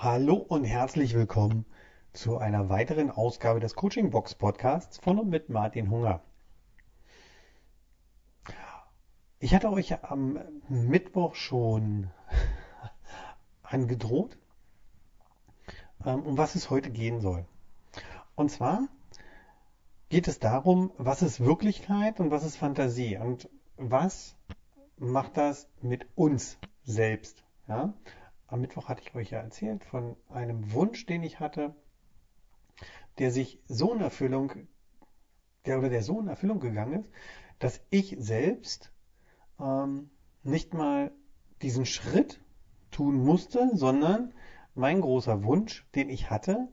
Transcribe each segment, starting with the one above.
Hallo und herzlich willkommen zu einer weiteren Ausgabe des Coaching Box Podcasts von und mit Martin Hunger. Ich hatte euch am Mittwoch schon angedroht, ähm, um was es heute gehen soll. Und zwar geht es darum, was ist Wirklichkeit und was ist Fantasie und was macht das mit uns selbst. Ja? Am Mittwoch hatte ich euch ja erzählt von einem Wunsch, den ich hatte, der sich so in Erfüllung, der oder der so in Erfüllung gegangen ist, dass ich selbst ähm, nicht mal diesen Schritt tun musste, sondern mein großer Wunsch, den ich hatte,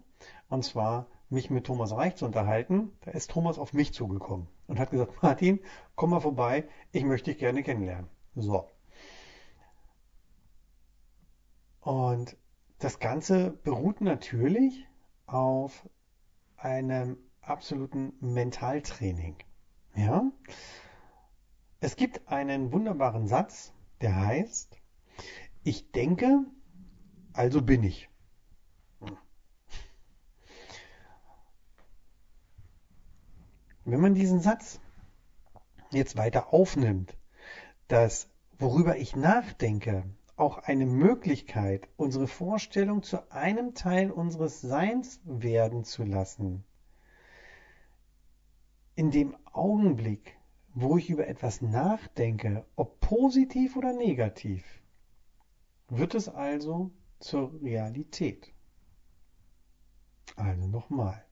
und zwar mich mit Thomas Reich zu unterhalten, da ist Thomas auf mich zugekommen und hat gesagt, Martin, komm mal vorbei, ich möchte dich gerne kennenlernen. So. Und das Ganze beruht natürlich auf einem absoluten Mentaltraining. Ja? Es gibt einen wunderbaren Satz, der heißt, ich denke, also bin ich. Wenn man diesen Satz jetzt weiter aufnimmt, dass worüber ich nachdenke, auch eine Möglichkeit, unsere Vorstellung zu einem Teil unseres Seins werden zu lassen. In dem Augenblick, wo ich über etwas nachdenke, ob positiv oder negativ, wird es also zur Realität. Also nochmal.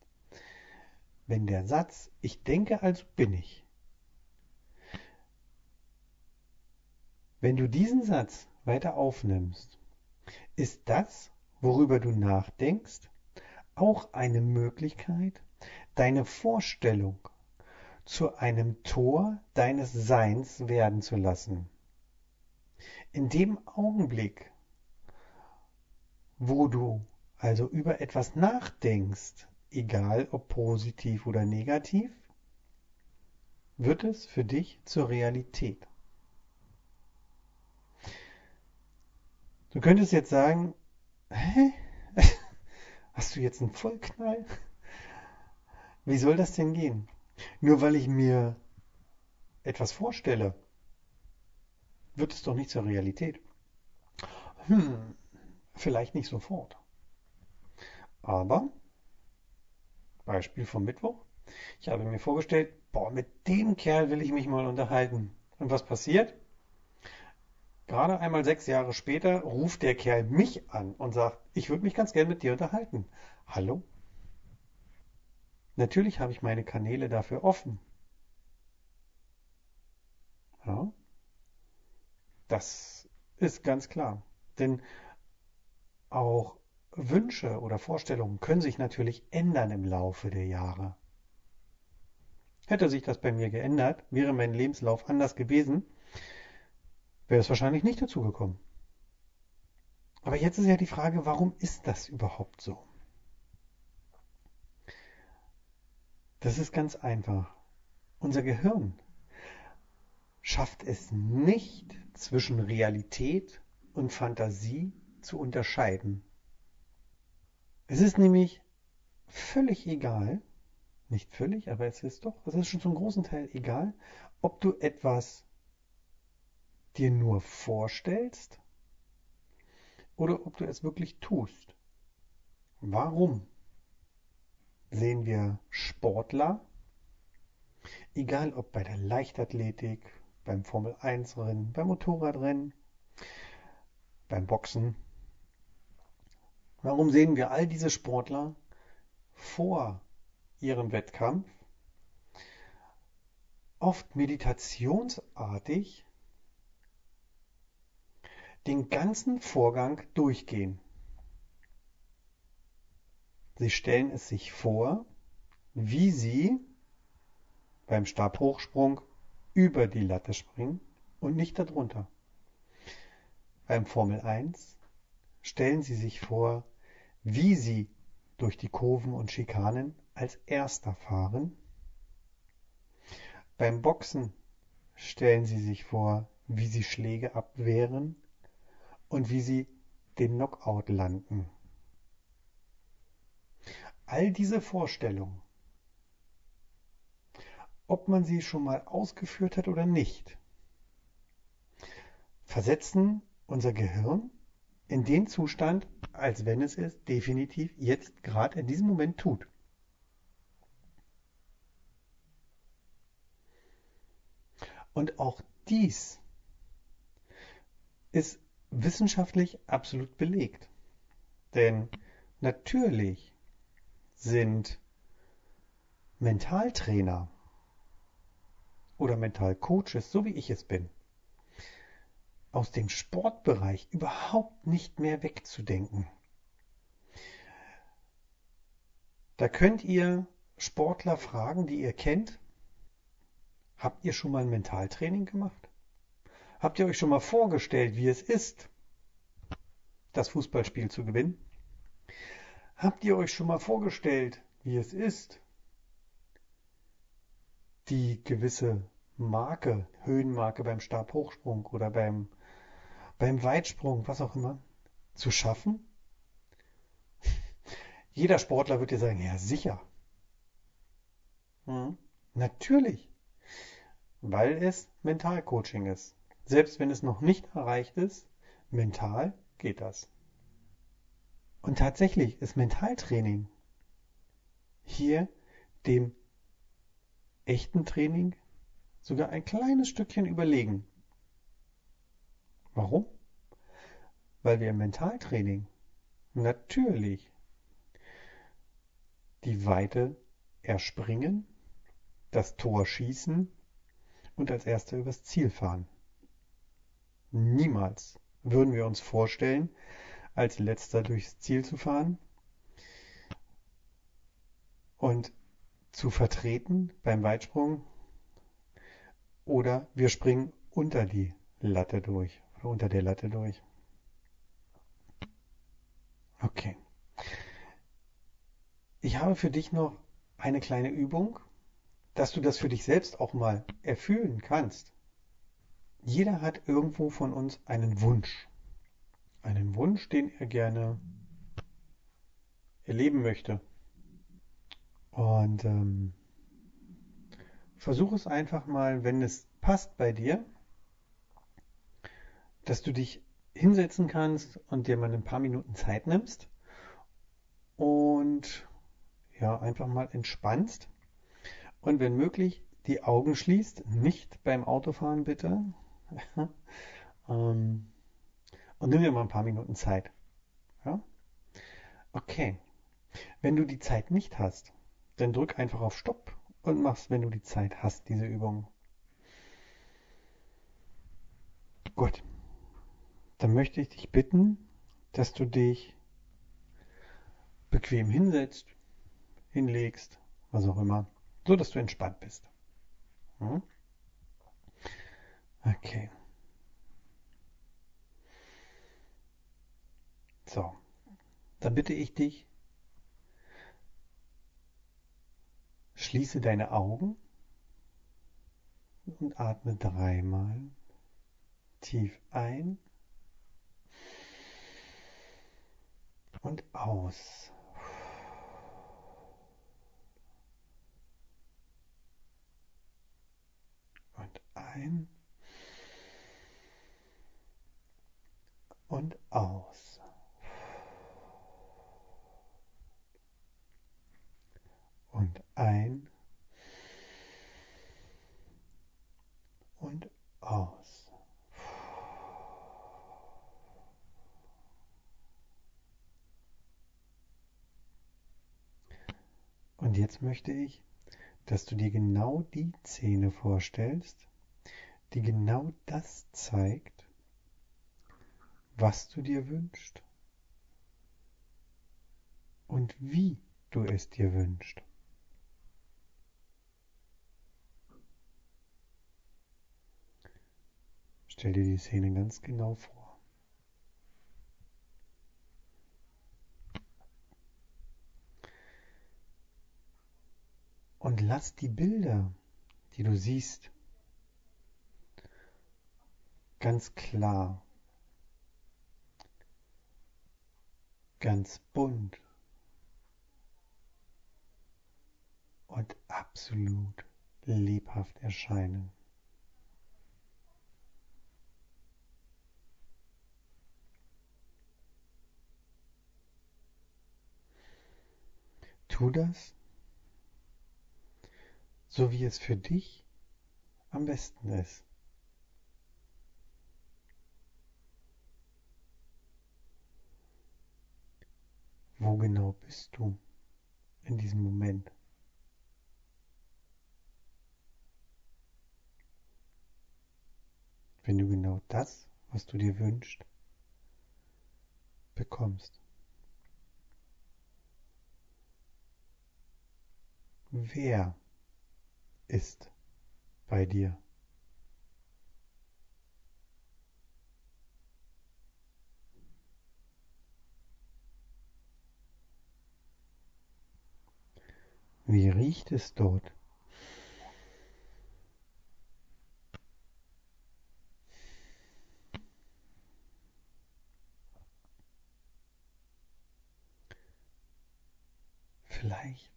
Wenn der Satz Ich denke, also bin ich. Wenn du diesen Satz weiter aufnimmst, ist das, worüber du nachdenkst, auch eine Möglichkeit, deine Vorstellung zu einem Tor deines Seins werden zu lassen. In dem Augenblick, wo du also über etwas nachdenkst, egal ob positiv oder negativ, wird es für dich zur Realität. Du könntest jetzt sagen, hä? Hast du jetzt einen Vollknall? Wie soll das denn gehen? Nur weil ich mir etwas vorstelle, wird es doch nicht zur Realität. Hm, vielleicht nicht sofort. Aber, Beispiel vom Mittwoch, ich habe mir vorgestellt, boah, mit dem Kerl will ich mich mal unterhalten. Und was passiert? Gerade einmal sechs Jahre später ruft der Kerl mich an und sagt, ich würde mich ganz gern mit dir unterhalten. Hallo? Natürlich habe ich meine Kanäle dafür offen. Ja, das ist ganz klar. Denn auch Wünsche oder Vorstellungen können sich natürlich ändern im Laufe der Jahre. Hätte sich das bei mir geändert, wäre mein Lebenslauf anders gewesen, wäre es wahrscheinlich nicht dazu gekommen. Aber jetzt ist ja die Frage, warum ist das überhaupt so? Das ist ganz einfach. Unser Gehirn schafft es nicht zwischen Realität und Fantasie zu unterscheiden. Es ist nämlich völlig egal, nicht völlig, aber es ist doch, es ist schon zum großen Teil egal, ob du etwas dir nur vorstellst oder ob du es wirklich tust. Warum sehen wir Sportler, egal ob bei der Leichtathletik, beim Formel 1 Rennen, beim Motorradrennen, beim Boxen, warum sehen wir all diese Sportler vor ihrem Wettkampf oft meditationsartig den ganzen Vorgang durchgehen. Sie stellen es sich vor, wie Sie beim Stabhochsprung über die Latte springen und nicht darunter. Beim Formel 1 stellen Sie sich vor, wie Sie durch die Kurven und Schikanen als Erster fahren. Beim Boxen stellen Sie sich vor, wie Sie Schläge abwehren und wie sie den Knockout landen. all diese Vorstellungen, ob man sie schon mal ausgeführt hat oder nicht, versetzen unser Gehirn in den Zustand, als wenn es es definitiv jetzt gerade in diesem Moment tut. Und auch dies ist wissenschaftlich absolut belegt. Denn natürlich sind Mentaltrainer oder Mentalcoaches, so wie ich es bin, aus dem Sportbereich überhaupt nicht mehr wegzudenken. Da könnt ihr Sportler fragen, die ihr kennt, habt ihr schon mal ein Mentaltraining gemacht? Habt ihr euch schon mal vorgestellt, wie es ist, das Fußballspiel zu gewinnen? Habt ihr euch schon mal vorgestellt, wie es ist, die gewisse Marke, Höhenmarke beim Stabhochsprung oder beim, beim Weitsprung, was auch immer, zu schaffen? Jeder Sportler wird dir sagen, ja sicher. Hm, natürlich, weil es Mentalcoaching ist. Selbst wenn es noch nicht erreicht ist, mental geht das. Und tatsächlich ist Mentaltraining hier dem echten Training sogar ein kleines Stückchen überlegen. Warum? Weil wir im Mentaltraining natürlich die Weite erspringen, das Tor schießen und als erster übers Ziel fahren. Niemals würden wir uns vorstellen, als letzter durchs Ziel zu fahren und zu vertreten beim Weitsprung oder wir springen unter die Latte durch oder unter der Latte durch. Okay. Ich habe für dich noch eine kleine Übung, dass du das für dich selbst auch mal erfüllen kannst. Jeder hat irgendwo von uns einen Wunsch. Einen Wunsch, den er gerne erleben möchte. Und ähm, versuch es einfach mal, wenn es passt bei dir, dass du dich hinsetzen kannst und dir mal ein paar Minuten Zeit nimmst und ja, einfach mal entspannst und wenn möglich die Augen schließt, nicht beim Autofahren bitte, ähm, und nimm dir mal ein paar Minuten Zeit. Ja? Okay. Wenn du die Zeit nicht hast, dann drück einfach auf Stopp und mach's, wenn du die Zeit hast, diese Übung. Gut. Dann möchte ich dich bitten, dass du dich bequem hinsetzt, hinlegst, was auch immer, so dass du entspannt bist. Hm? Okay. So, dann bitte ich dich, schließe deine Augen und atme dreimal tief ein und aus. Und und aus. Und ein und aus. Und jetzt möchte ich, dass du dir genau die Szene vorstellst, die genau das zeigt, was du dir wünschst und wie du es dir wünschst. Stell dir die Szene ganz genau vor. Und lass die Bilder, die du siehst, ganz klar ganz bunt und absolut lebhaft erscheinen. Tu das, so wie es für dich am besten ist. Wo genau bist du in diesem Moment? Wenn du genau das, was du dir wünschst, bekommst. Wer ist bei dir? Wie riecht es dort? Vielleicht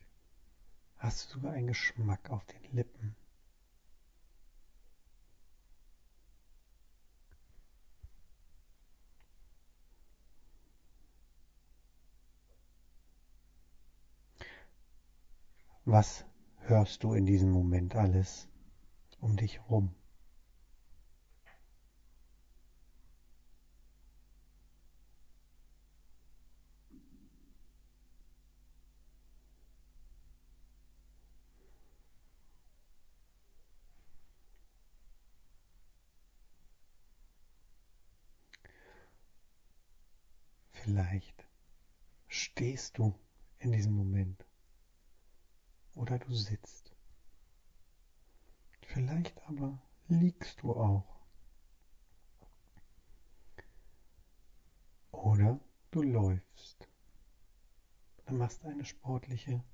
hast du sogar einen Geschmack auf den Lippen. Was hörst du in diesem Moment alles um dich herum? Vielleicht stehst du in diesem Moment oder du sitzt. Vielleicht aber liegst du auch. Oder du läufst. Du machst eine sportliche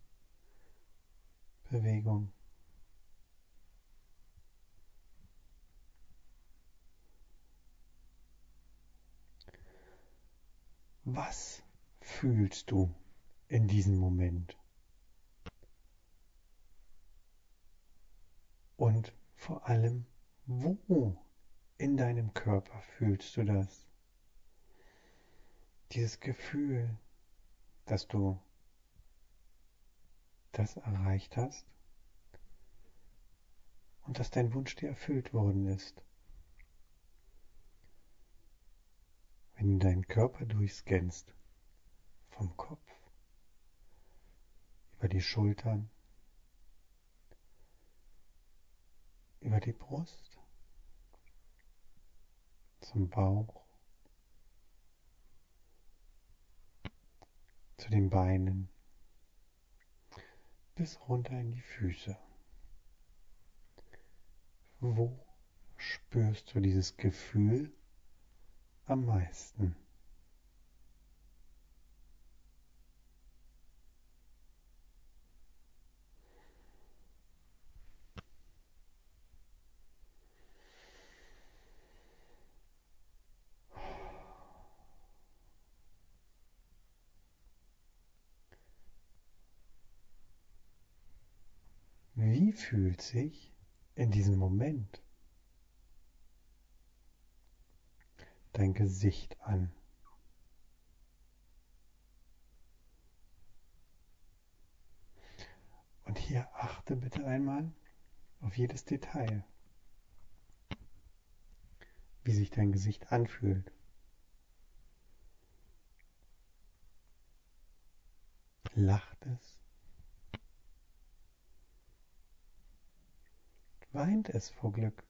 Bewegung. Was fühlst du in diesem Moment? Und vor allem, wo in deinem Körper fühlst du das? Dieses Gefühl, dass du das erreicht hast und dass dein Wunsch dir erfüllt worden ist. Wenn du deinen Körper durchscannst, vom Kopf über die Schultern, über die Brust, zum Bauch, zu den Beinen, bis runter in die Füße. Wo spürst du dieses Gefühl am meisten? Wie fühlt sich in diesem Moment dein Gesicht an? Und hier achte bitte einmal auf jedes Detail, wie sich dein Gesicht anfühlt. Lacht es? Weint es vor Glück.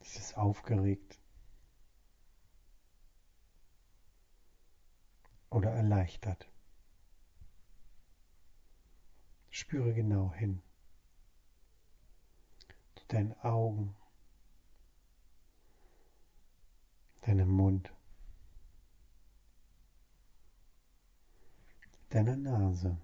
Es ist aufgeregt oder erleichtert. Spüre genau hin zu deinen Augen, deinem Mund. Deiner Nase.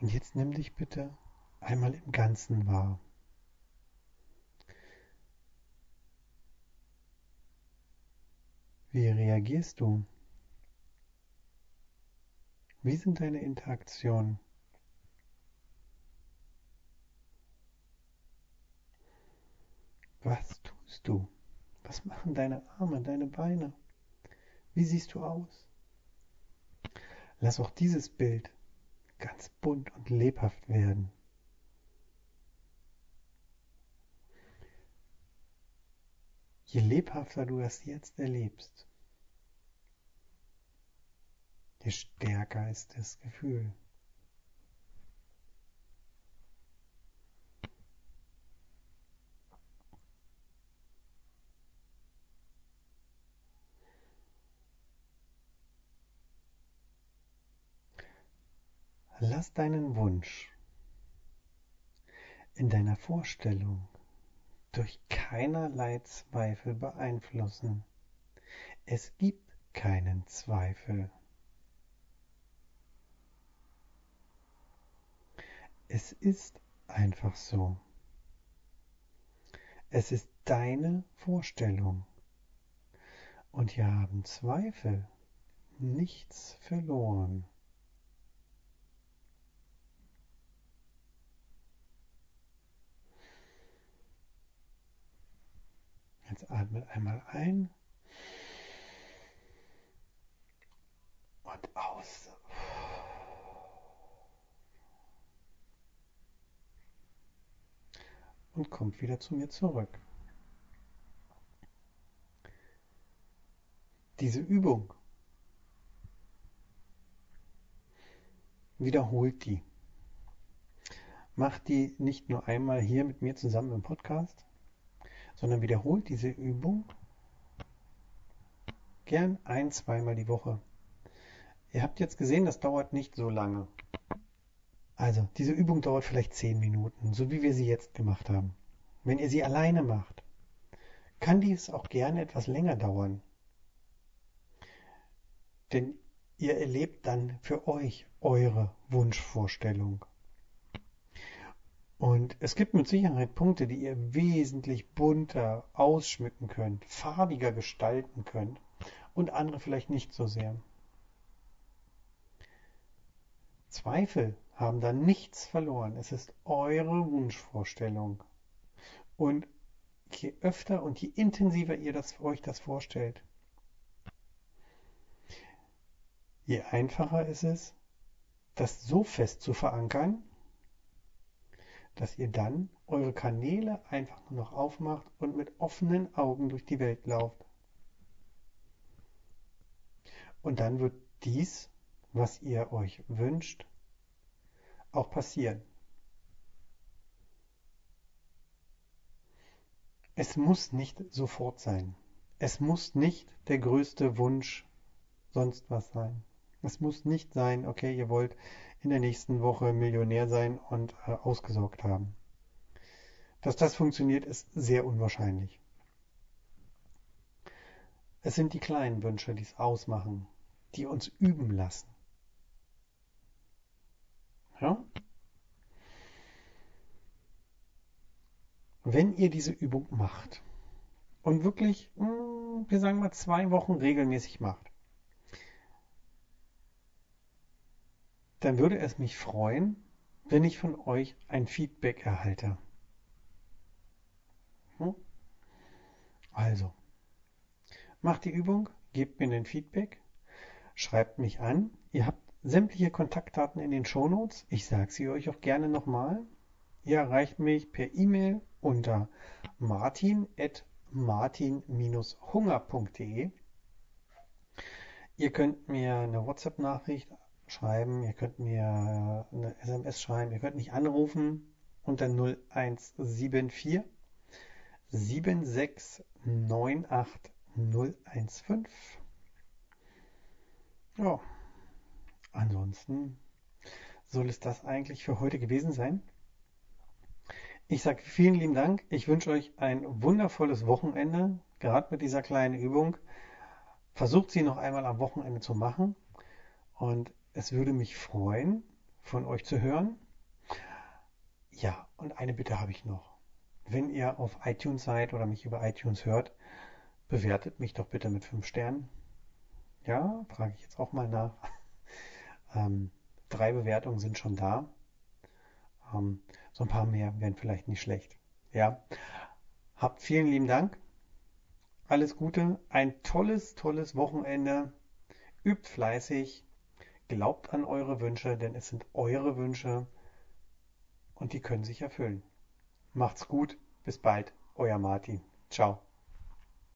Und jetzt nimm dich bitte einmal im Ganzen wahr. Wie reagierst du? Wie sind deine Interaktionen? Was tust du? Was machen deine Arme, deine Beine? Wie siehst du aus? Lass auch dieses Bild ganz bunt und lebhaft werden. Je lebhafter du das jetzt erlebst, je stärker ist das Gefühl. Lass deinen Wunsch in deiner Vorstellung durch keinerlei Zweifel beeinflussen. Es gibt keinen Zweifel. Es ist einfach so. Es ist deine Vorstellung. Und hier haben Zweifel nichts verloren. Jetzt atmet einmal ein und aus. Und kommt wieder zu mir zurück. Diese Übung wiederholt die. Macht die nicht nur einmal hier mit mir zusammen im Podcast, sondern wiederholt diese Übung gern ein, zweimal die Woche. Ihr habt jetzt gesehen, das dauert nicht so lange. Also, diese Übung dauert vielleicht zehn Minuten, so wie wir sie jetzt gemacht haben. Wenn ihr sie alleine macht, kann dies auch gerne etwas länger dauern. Denn ihr erlebt dann für euch eure Wunschvorstellung. Und es gibt mit Sicherheit Punkte, die ihr wesentlich bunter ausschmücken könnt, farbiger gestalten könnt und andere vielleicht nicht so sehr. Zweifel haben da nichts verloren. Es ist eure Wunschvorstellung. Und je öfter und je intensiver ihr das, euch das vorstellt, je einfacher ist es, das so fest zu verankern, dass ihr dann eure Kanäle einfach nur noch aufmacht und mit offenen Augen durch die Welt lauft. Und dann wird dies, was ihr euch wünscht, auch passieren. Es muss nicht sofort sein. Es muss nicht der größte Wunsch sonst was sein. Es muss nicht sein, okay, ihr wollt in der nächsten Woche Millionär sein und äh, ausgesorgt haben. Dass das funktioniert, ist sehr unwahrscheinlich. Es sind die kleinen Wünsche, die es ausmachen, die uns üben lassen. Ja? Wenn ihr diese Übung macht und wirklich, hm, wir sagen mal, zwei Wochen regelmäßig macht, dann würde es mich freuen, wenn ich von euch ein Feedback erhalte. Hm? Also, macht die Übung, gebt mir ein Feedback, schreibt mich an. Ihr habt sämtliche Kontaktdaten in den Shownotes. Ich sage sie euch auch gerne nochmal. Ihr erreicht mich per E-Mail unter martin.martin-hunger.de. Ihr könnt mir eine WhatsApp-Nachricht schreiben, ihr könnt mir eine SMS schreiben, ihr könnt mich anrufen unter 0174 7698 015. Ja, ansonsten soll es das eigentlich für heute gewesen sein. Ich sage vielen lieben Dank. Ich wünsche euch ein wundervolles Wochenende, gerade mit dieser kleinen Übung. Versucht sie noch einmal am Wochenende zu machen. Und es würde mich freuen, von euch zu hören. Ja, und eine Bitte habe ich noch. Wenn ihr auf iTunes seid oder mich über iTunes hört, bewertet mich doch bitte mit fünf Sternen. Ja, frage ich jetzt auch mal nach. Ähm, drei Bewertungen sind schon da. Ähm, so ein paar mehr wären vielleicht nicht schlecht. Ja, habt vielen lieben Dank. Alles Gute, ein tolles, tolles Wochenende. Übt fleißig, glaubt an eure Wünsche, denn es sind eure Wünsche und die können sich erfüllen. Macht's gut, bis bald, euer Martin. Ciao.